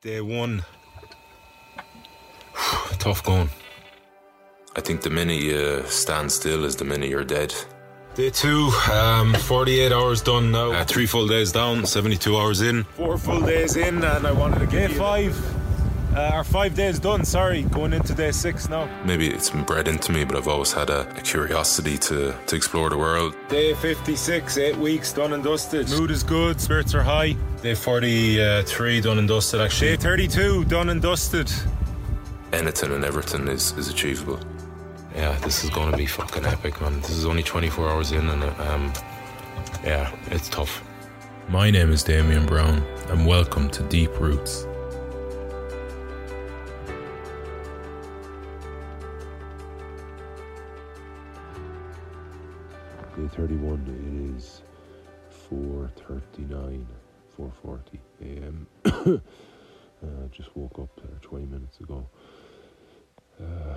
Day one. Tough going. I think the minute you stand still is the minute you're dead. Day two, um, 48 hours done now. Uh, three full days down, 72 hours in. Four full days in, and I wanted to get five. Uh, our five days done, sorry, going into day six now. Maybe it's been bred into me, but I've always had a, a curiosity to, to explore the world. Day 56, eight weeks done and dusted. Mood is good, spirits are high. Day 43, done and dusted actually. Day 32, done and dusted. Anything and everything is, is achievable. Yeah, this is going to be fucking epic, man. This is only 24 hours in, and um, yeah, it's tough. My name is Damien Brown, and welcome to Deep Roots. Day 31, it is 4.39, 4.40 a.m. uh, just woke up there 20 minutes ago. Uh,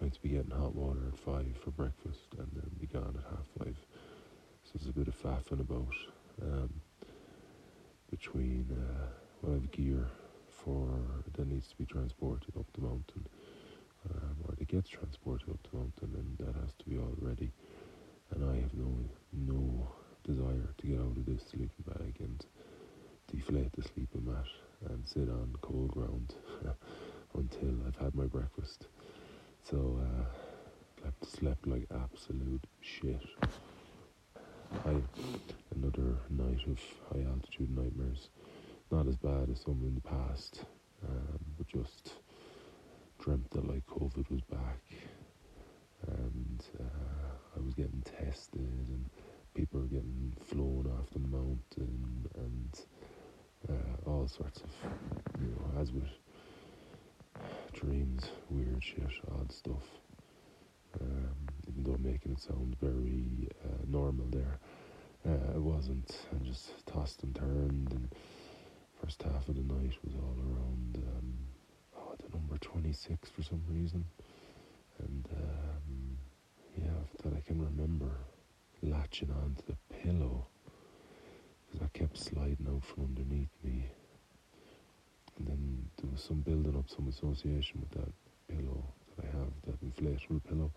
meant to be getting hot water at 5 for breakfast and then be gone at half 5. So there's a bit of faffing about um, between uh, what I have gear for that needs to be transported up the mountain um, or that gets transported up the mountain and that has to be all ready and I have no no desire to get out of this sleeping bag and deflate the sleeping mat and sit on cold ground until I've had my breakfast. So uh, I've slept like absolute shit. I another night of high altitude nightmares. Not as bad as some in the past, um, but just dreamt that like COVID was back and uh, I was getting tested, and people were getting flown off the mountain, and uh, all sorts of, you know, as with dreams, weird shit, odd stuff. Um, even though making it sound very uh, normal there, uh, it wasn't. I just tossed and turned, and first half of the night was all around um, oh, the number 26 for some reason and um, yeah, that I can remember latching onto the pillow because I kept sliding out from underneath me. And then there was some building up, some association with that pillow that I have, that inflatable pillow.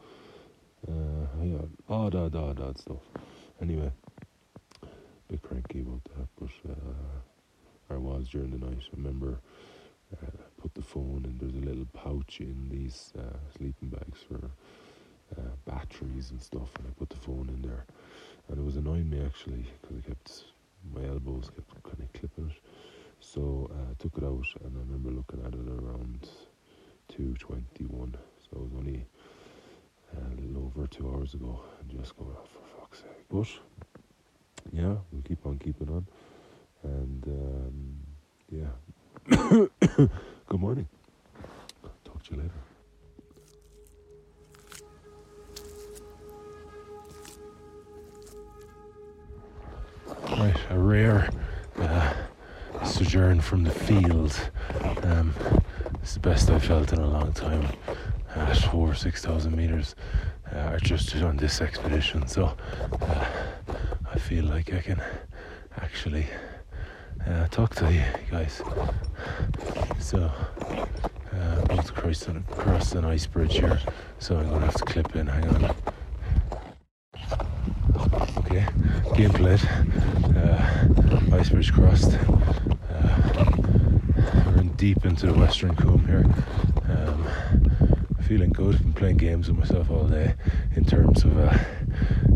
Uh, yeah, odd, odd, odd, odd stuff. Anyway, a bit cranky about that, but uh, I was during the night. I remember uh, put the phone in. There's a little pouch in these uh, sleeping bags for uh, batteries and stuff, and I put the phone in there, and it was annoying me actually because I kept my elbows kept kind of clipping it. So uh, I took it out, and I remember looking at it around two twenty one. So it was only uh, a little over two hours ago, and just going, oh, for fuck's sake. But yeah, we'll keep on keeping on, and um, yeah. Good morning. Talk to you later. right, a rare sojourn from the field. Um, it's the best I've felt in a long time at over 6,000 meters, uh, just on this expedition. So uh, I feel like I can actually uh, talk to you guys. So, uh, about to cross an, cross an ice bridge here, so I'm gonna have to clip in. Hang on. Okay, game played. Uh, ice bridge crossed. Deep into the Western Cwm here. Um, feeling good. Been playing games with myself all day in terms of. Uh,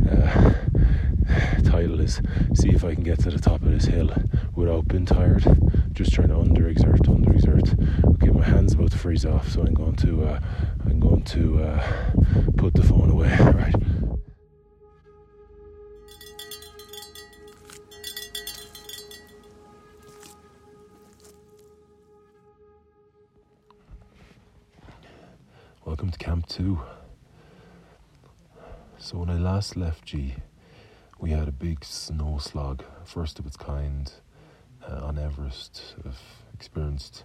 uh, title is see if I can get to the top of this hill without being tired. Just trying to underexert, underexert. Okay, my hand's about to freeze off, so I'm going to uh, I'm going to uh, put the phone away. Right. To 2. So, when I last left G, we had a big snow slog, first of its kind uh, on Everest. I've experienced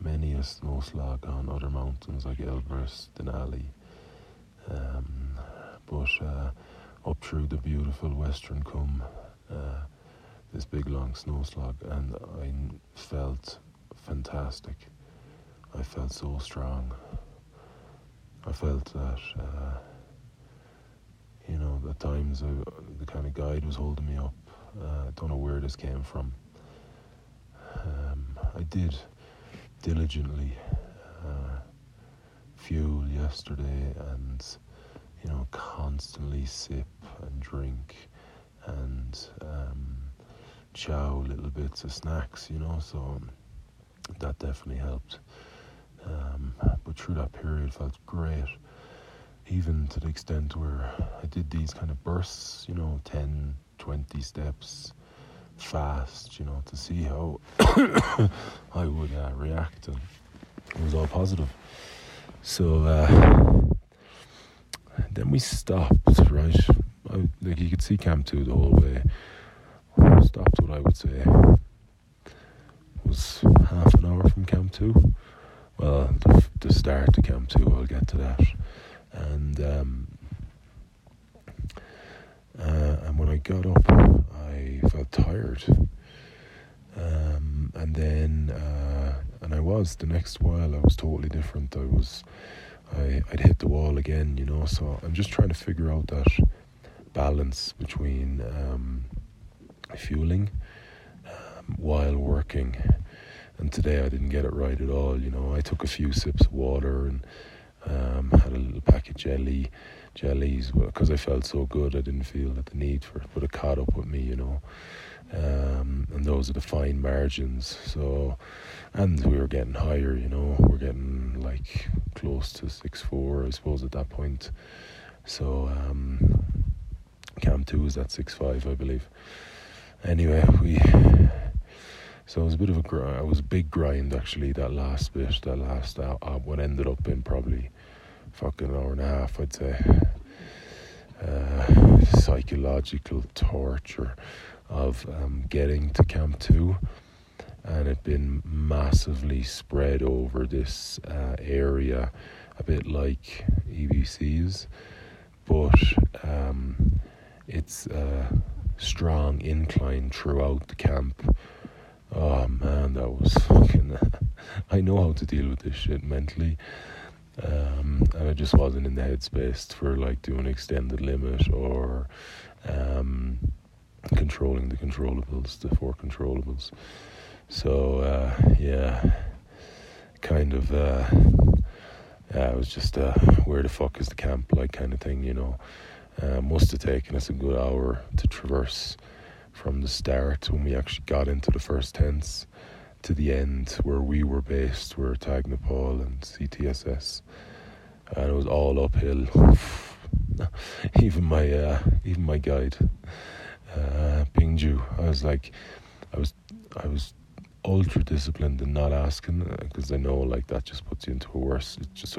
many a snow slog on other mountains like Elbrus, Denali, um, but uh, up through the beautiful Western Cwm, uh, this big long snow slog, and I felt fantastic. I felt so strong. I felt that, uh, you know, at times uh, the kind of guide was holding me up. Uh, I don't know where this came from. Um, I did diligently uh, fuel yesterday and, you know, constantly sip and drink and um, chow little bits of snacks, you know, so that definitely helped. Um, but through that period, felt great. Even to the extent where I did these kind of bursts, you know, 10, 20 steps fast, you know, to see how I would uh, react. And it was all positive. So uh, then we stopped, right? I, like you could see Camp 2 the whole way. Stopped what I would say was half an hour from Camp 2 well, the, the start to Camp 2, I'll get to that. And um, uh, and when I got up, I felt tired. Um, and then, uh, and I was the next while. I was totally different. I was, I, I'd hit the wall again, you know. So I'm just trying to figure out that balance between um, fueling um, while working and today I didn't get it right at all. You know, I took a few sips of water and um, had a little pack of jelly, jellies, because I felt so good. I didn't feel that the need for it, but it caught up with me. You know, um, and those are the fine margins. So, and we were getting higher. You know, we're getting like close to six four, I suppose, at that point. So, um, Camp two is at six five, I believe. Anyway, we so it was a bit of a grind. It was a big grind actually. That last bit, that last uh, uh, what ended up in probably fucking hour and a half, I'd say. Uh, psychological torture of um, getting to Camp Two, and it been massively spread over this uh, area, a bit like EBC's, but um, it's a strong incline throughout the camp Oh man, that was fucking. I know how to deal with this shit mentally. Um, and I just wasn't in the headspace for like doing extended limit or um, controlling the controllables, the four controllables. So uh, yeah, kind of. Uh, yeah, it was just uh, where the fuck is the camp, like kind of thing, you know. Uh, must have taken us a good hour to traverse from the start when we actually got into the first tents to the end where we were based, were Tag Nepal and CTSS, and it was all uphill. even my uh, even my guide, uh, I was like, I was I was ultra disciplined and not asking because uh, I know like that just puts you into a worse. It's just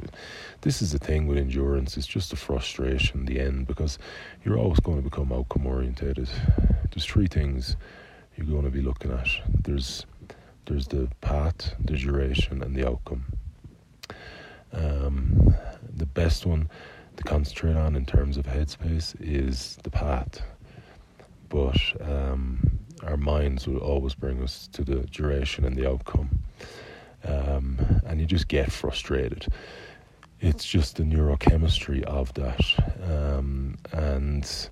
this is the thing with endurance. It's just a frustration, the end, because you're always going to become outcome orientated. There's three things you're going to be looking at. There's there's the path, the duration, and the outcome. Um, the best one to concentrate on in terms of headspace is the path, but um, our minds will always bring us to the duration and the outcome. Um, and you just get frustrated. It's just the neurochemistry of that. Um, and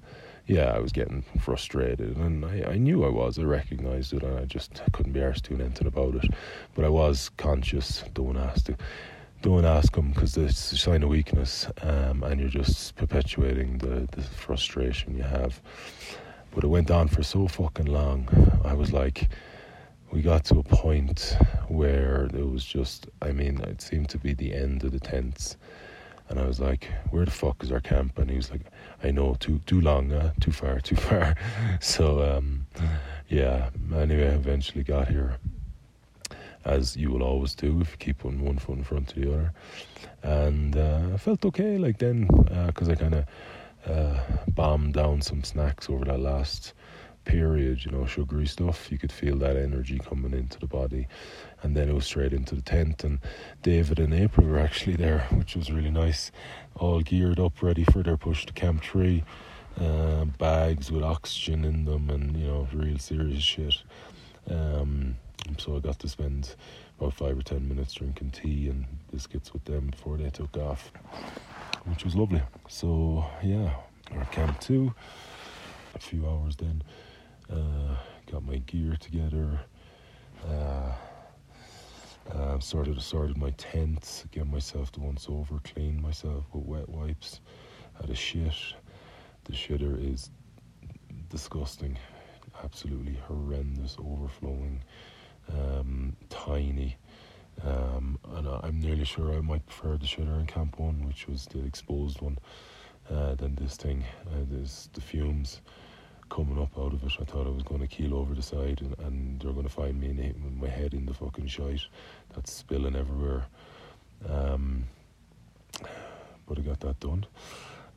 yeah, I was getting frustrated, and I, I knew I was. I recognized it, and I just couldn't be arsed doing anything about it. But I was conscious. Don't ask, to, don't ask them because it's a sign of weakness, um, and you're just perpetuating the, the frustration you have. But it went on for so fucking long. I was like, we got to a point where it was just, I mean, it seemed to be the end of the tents. And I was like, where the fuck is our camp? And he was like, I know, too too long, uh, too far, too far. so, um, yeah, anyway, I eventually got here, as you will always do if you keep one, one foot in front of the other. And uh, I felt okay, like then, because uh, I kind of uh, bombed down some snacks over that last period, you know, sugary stuff. You could feel that energy coming into the body. And then it was straight into the tent. And David and April were actually there, which was really nice. All geared up, ready for their push to Camp 3. Uh, bags with oxygen in them and, you know, real serious shit. Um, so I got to spend about five or ten minutes drinking tea and biscuits with them before they took off which was lovely. So yeah, our camp two, a few hours then. Uh, got my gear together. Uh, uh, started sorted my tent, get myself the once over, cleaned myself with wet wipes. Had a shit. The shitter is disgusting, absolutely horrendous, overflowing, um, tiny. Um, and I'm nearly sure I might prefer the shitter in Camp 1, which was the exposed one, uh, than this thing. Uh, there's the fumes coming up out of it. I thought I was going to keel over the side and, and they're going to find me in my head in the fucking shite that's spilling everywhere. Um, but I got that done,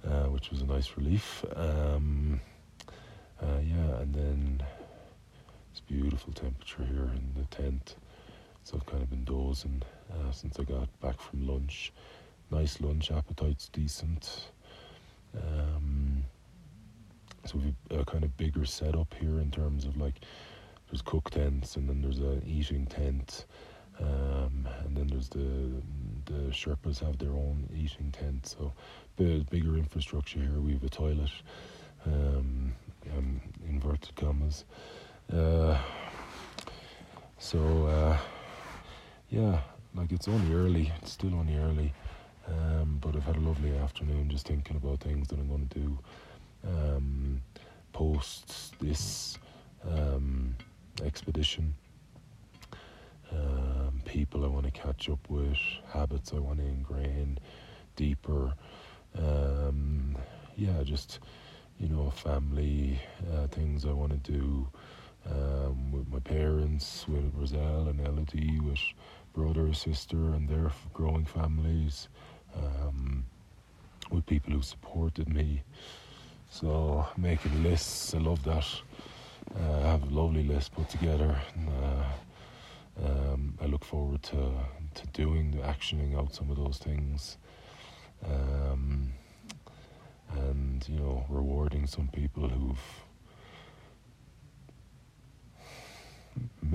uh, which was a nice relief. Um, uh, yeah, and then it's beautiful temperature here in the tent. So I've kind of been dozing uh, since I got back from lunch. Nice lunch, appetite's decent. Um, so we've a kind of bigger setup here in terms of like there's cook tents and then there's an eating tent. Um, and then there's the the Sherpas have their own eating tent, so bit bigger infrastructure here. We have a toilet, um, um inverted commas. Uh, so uh, yeah, like it's only early. It's still only early, um, but I've had a lovely afternoon just thinking about things that I'm going to do um, post this um, expedition. Um, people I want to catch up with, habits I want to ingrain deeper. Um, yeah, just you know, family uh, things I want to do um, with my parents, with Roselle and Elodie, with brother, sister, and their growing families, um, with people who supported me. So making lists, I love that. Uh, I have a lovely list put together. Uh, um, I look forward to to doing, the actioning out some of those things, um, and you know, rewarding some people who've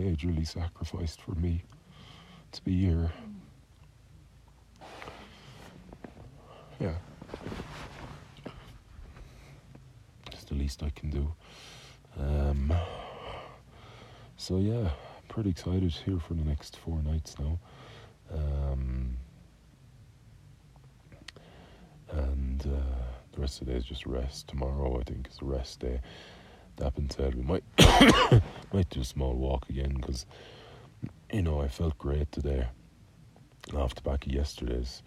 majorly sacrificed for me to be here. Yeah. It's the least I can do. Um, so yeah, pretty excited here for the next four nights now. Um, and uh, the rest of the day is just rest. Tomorrow, I think, is a rest day. That being said, we might might do a small walk again because you know, I felt great today off the back of yesterday's.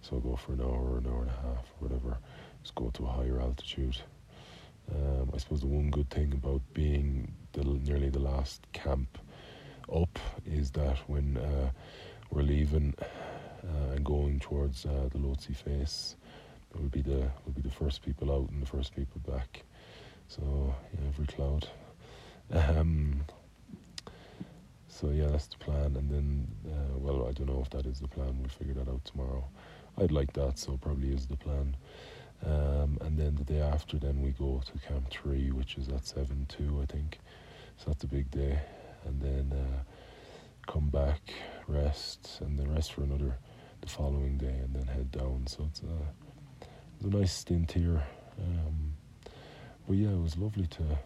So I'll go for an hour or an hour and a half or whatever. Just go to a higher altitude. Um, I suppose the one good thing about being the, nearly the last camp up is that when uh, we're leaving uh, and going towards uh, the Lhotse face, we'll be the we'll be the first people out and the first people back. So yeah, every cloud. Um, so yeah, that's the plan. And then, uh, well, I don't know if that is the plan. We'll figure that out tomorrow. I'd like that, so probably is the plan. Um, and then the day after, then we go to Camp Three, which is at seven two, I think. So that's a big day. And then uh, come back, rest, and then rest for another the following day, and then head down. So it's a, it's a nice stint here. Um, but yeah, it was lovely to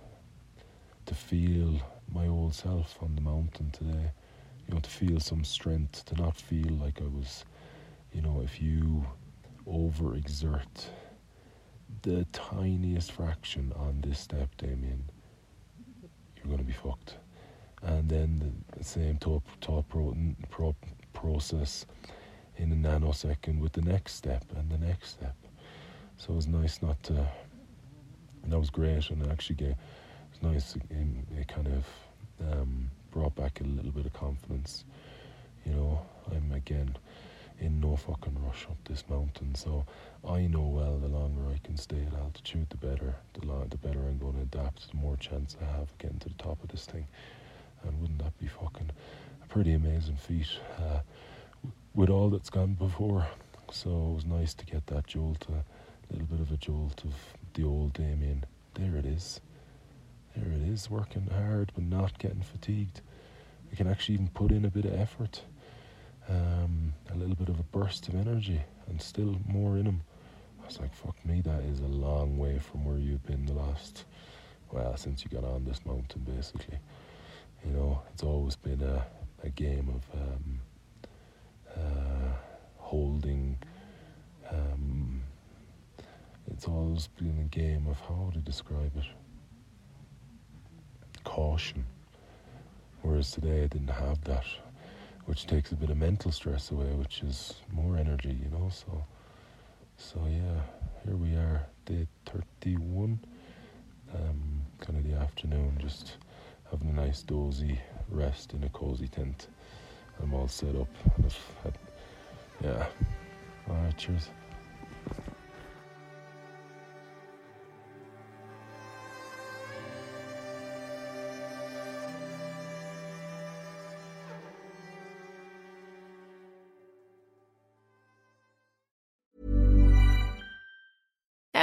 to feel my old self on the mountain today. You know, to feel some strength, to not feel like I was, you know, if you overexert the tiniest fraction on this step, Damien, you're going to be fucked. And then the same thought, thought pro, pro, process in a nanosecond with the next step and the next step. So it was nice not to. That was great, and actually get was nice. It, it kind of um, brought back a little bit of confidence. You know, I'm again in no fucking rush up this mountain, so I know well the longer I can stay at altitude, the better. The, lo- the better I'm going to adapt, the more chance I have of getting to the top of this thing. And wouldn't that be fucking a pretty amazing feat uh, with all that's gone before? So it was nice to get that jolt, a little bit of a jolt of the old Damien. There it is. There it is, working hard but not getting fatigued. I can actually even put in a bit of effort, um, a little bit of a burst of energy, and still more in him. I was like, fuck me, that is a long way from where you've been the last, well, since you got on this mountain, basically. You know, it's always been a, a game of um, uh, holding. It's always been a game of how to describe it caution. Whereas today I didn't have that, which takes a bit of mental stress away, which is more energy, you know. So, so yeah, here we are, day thirty-one. Um, kind of the afternoon, just having a nice dozy rest in a cozy tent. I'm all set up, and I've had, yeah. All right, cheers.